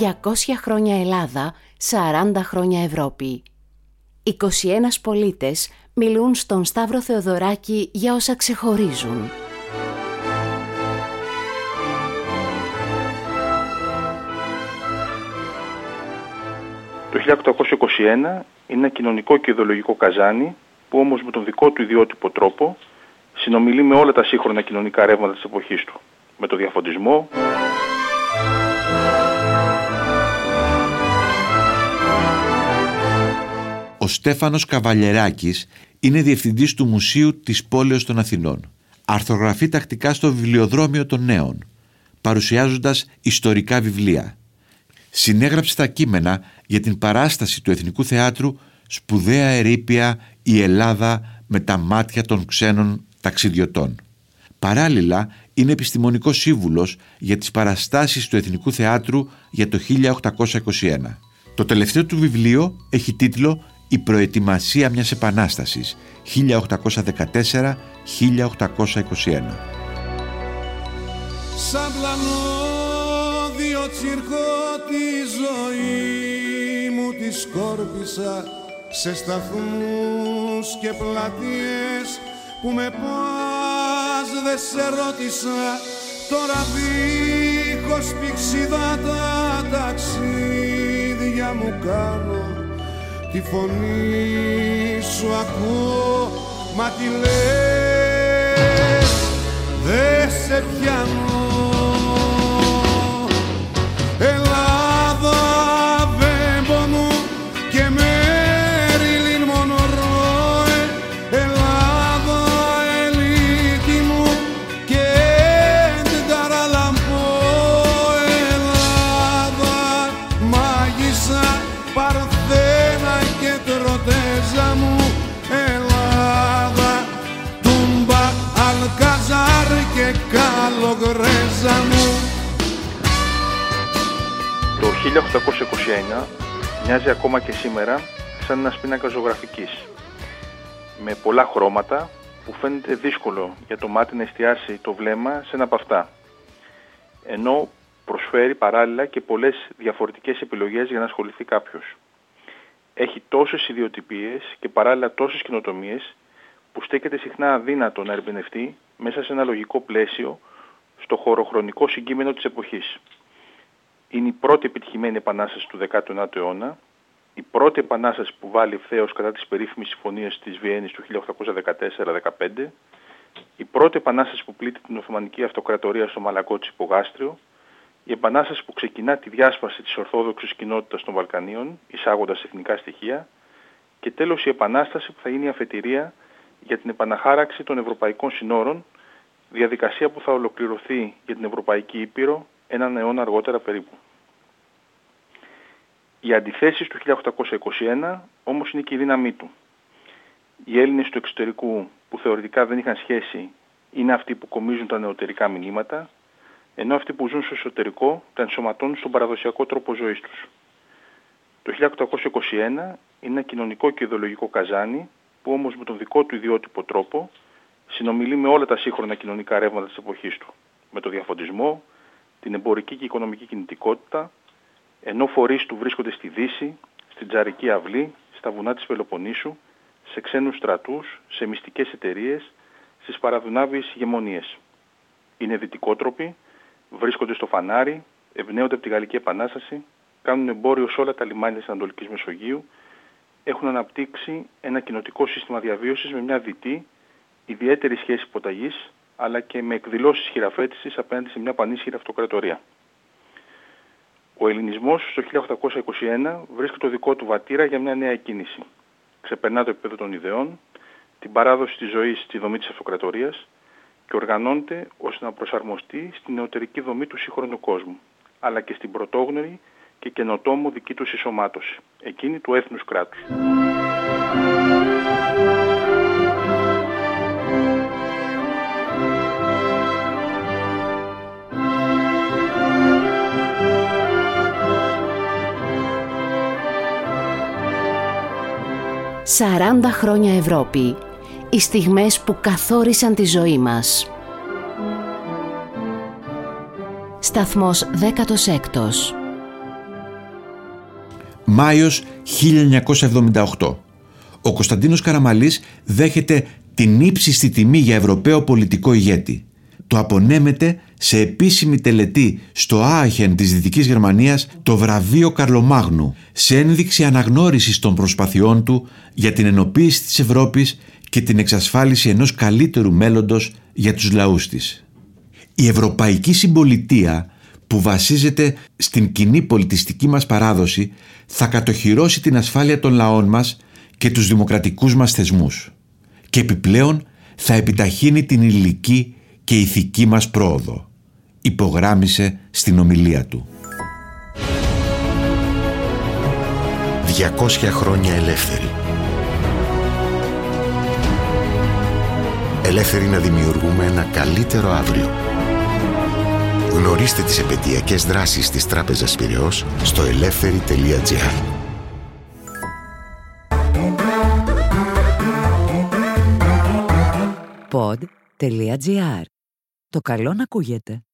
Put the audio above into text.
200 χρόνια Ελλάδα, 40 χρόνια Ευρώπη. 21 πολίτες μιλούν στον Σταύρο Θεοδωράκη για όσα ξεχωρίζουν. Το 1821 είναι ένα κοινωνικό και ιδεολογικό καζάνι που όμως με τον δικό του ιδιότυπο τρόπο συνομιλεί με όλα τα σύγχρονα κοινωνικά ρεύματα της εποχής του. Με το διαφωτισμό, Στέφανος Καβαλιεράκης είναι διευθυντής του Μουσείου της Πόλεως των Αθηνών. Αρθρογραφεί τακτικά στο βιβλιοδρόμιο των νέων, παρουσιάζοντας ιστορικά βιβλία. Συνέγραψε τα κείμενα για την παράσταση του Εθνικού Θεάτρου «Σπουδαία ερήπια η Ελλάδα με τα μάτια των ξένων ταξιδιωτών». Παράλληλα, είναι επιστημονικός σύμβουλος για τις παραστάσεις του Εθνικού Θεάτρου για το 1821. Το τελευταίο του βιβλίο έχει τίτλο «Η προετοιμασία μιας επανάστασης. 1814-1821». Σαν πλανόδιο τσιρκό τη ζωή μου τη σκόρπισα σε σταθμούς και πλατείες που με πας δεν σε ρώτησα. Τώρα δίχως πηξίδα τα ταξίδια μου κάνω τη φωνή σου ακούω μα τι λες δεν σε πιάνω Το 1821 μοιάζει ακόμα και σήμερα σαν ένας πίνακας ζωγραφικής. Με πολλά χρώματα που φαίνεται δύσκολο για το μάτι να εστιάσει το βλέμμα σε ένα από αυτά. Ενώ προσφέρει παράλληλα και πολλές διαφορετικές επιλογές για να ασχοληθεί κάποιος. Έχει τόσες ιδιοτυπίες και παράλληλα τόσες κοινοτομίες που στέκεται συχνά αδύνατο να ερμηνευτεί μέσα σε ένα λογικό πλαίσιο στο χωροχρονικό συγκείμενο της εποχής. Είναι η πρώτη επιτυχημένη επανάσταση του 19ου αιώνα, η πρώτη επανάσταση που βάλει ευθέως κατά τις περίφημες συμφωνίες της Βιέννης του 1814-15, η πρώτη επανάσταση που πλήττει την Οθωμανική Αυτοκρατορία στο Μαλακό της Υπογάστριο, η επανάσταση που ξεκινά τη διάσπαση της Ορθόδοξης κοινότητας των Βαλκανίων, εισάγοντας εθνικά στοιχεία, και τέλος η επανάσταση που θα γίνει η αφετηρία για την επαναχάραξη των ευρωπαϊκών συνόρων διαδικασία που θα ολοκληρωθεί για την Ευρωπαϊκή Ήπειρο έναν αιώνα αργότερα περίπου. Οι αντιθέσεις του 1821 όμως είναι και η δύναμή του. Οι Έλληνες του εξωτερικού που θεωρητικά δεν είχαν σχέση είναι αυτοί που κομίζουν τα νεωτερικά μηνύματα, ενώ αυτοί που ζουν στο εσωτερικό τα ενσωματώνουν στον παραδοσιακό τρόπο ζωής τους. Το 1821 είναι ένα κοινωνικό και ιδεολογικό καζάνι που όμως με τον δικό του ιδιότυπο τρόπο συνομιλεί με όλα τα σύγχρονα κοινωνικά ρεύματα της εποχής του. Με το διαφωτισμό, την εμπορική και οικονομική κινητικότητα, ενώ φορείς του βρίσκονται στη Δύση, στην Τζαρική Αυλή, στα βουνά της Πελοποννήσου, σε ξένους στρατούς, σε μυστικές εταιρείες, στις παραδουνάβιες ηγεμονίες. Είναι δυτικότροποι, βρίσκονται στο φανάρι, ευνέονται από τη Γαλλική Επανάσταση, κάνουν εμπόριο σε όλα τα λιμάνια της Ανατολικής Μεσογείου, έχουν αναπτύξει ένα κοινοτικό σύστημα διαβίωσης με μια δυτή ιδιαίτερη σχέση υποταγής, αλλά και με εκδηλώσεις χειραφέτησης απέναντι σε μια πανίσχυρη αυτοκρατορία. Ο ελληνισμός στο 1821 βρίσκει το δικό του βατήρα για μια νέα κίνηση. Ξεπερνά το επίπεδο των ιδεών, την παράδοση της ζωής στη δομή της αυτοκρατορίας και οργανώνεται ώστε να προσαρμοστεί στην νεωτερική δομή του σύγχρονου κόσμου, αλλά και στην πρωτόγνωρη και καινοτόμο δική του συσσωμάτωση, εκείνη του έθνους κράτους. 40 χρόνια Ευρώπη. Οι στιγμές που καθόρισαν τη ζωή μας. Σταθμός 16 Μάιος 1978. Ο Κωνσταντίνος Καραμαλής δέχεται την ύψιστη τιμή για Ευρωπαίο πολιτικό ηγέτη. Το απονέμεται σε επίσημη τελετή στο Άαχεν της Δυτικής Γερμανίας το βραβείο Καρλομάγνου σε ένδειξη αναγνώρισης των προσπαθειών του για την ενοποίηση της Ευρώπης και την εξασφάλιση ενός καλύτερου μέλλοντος για τους λαούς της. Η ευρωπαϊκή συμπολιτεία που βασίζεται στην κοινή πολιτιστική μας παράδοση θα κατοχυρώσει την ασφάλεια των λαών μας και τους δημοκρατικούς μας θεσμούς και επιπλέον θα επιταχύνει την ηλική και ηθική μας πρόοδο, υπογράμμισε στην ομιλία του. 200 χρόνια ελεύθερη. Ελεύθερη να δημιουργούμε ένα καλύτερο αύριο. Γνωρίστε τις επαιτειακές δράσεις της Τράπεζας Πυραιός στο ελεύθερη.gr. Pod.gr. Το καλό να ακούγεται.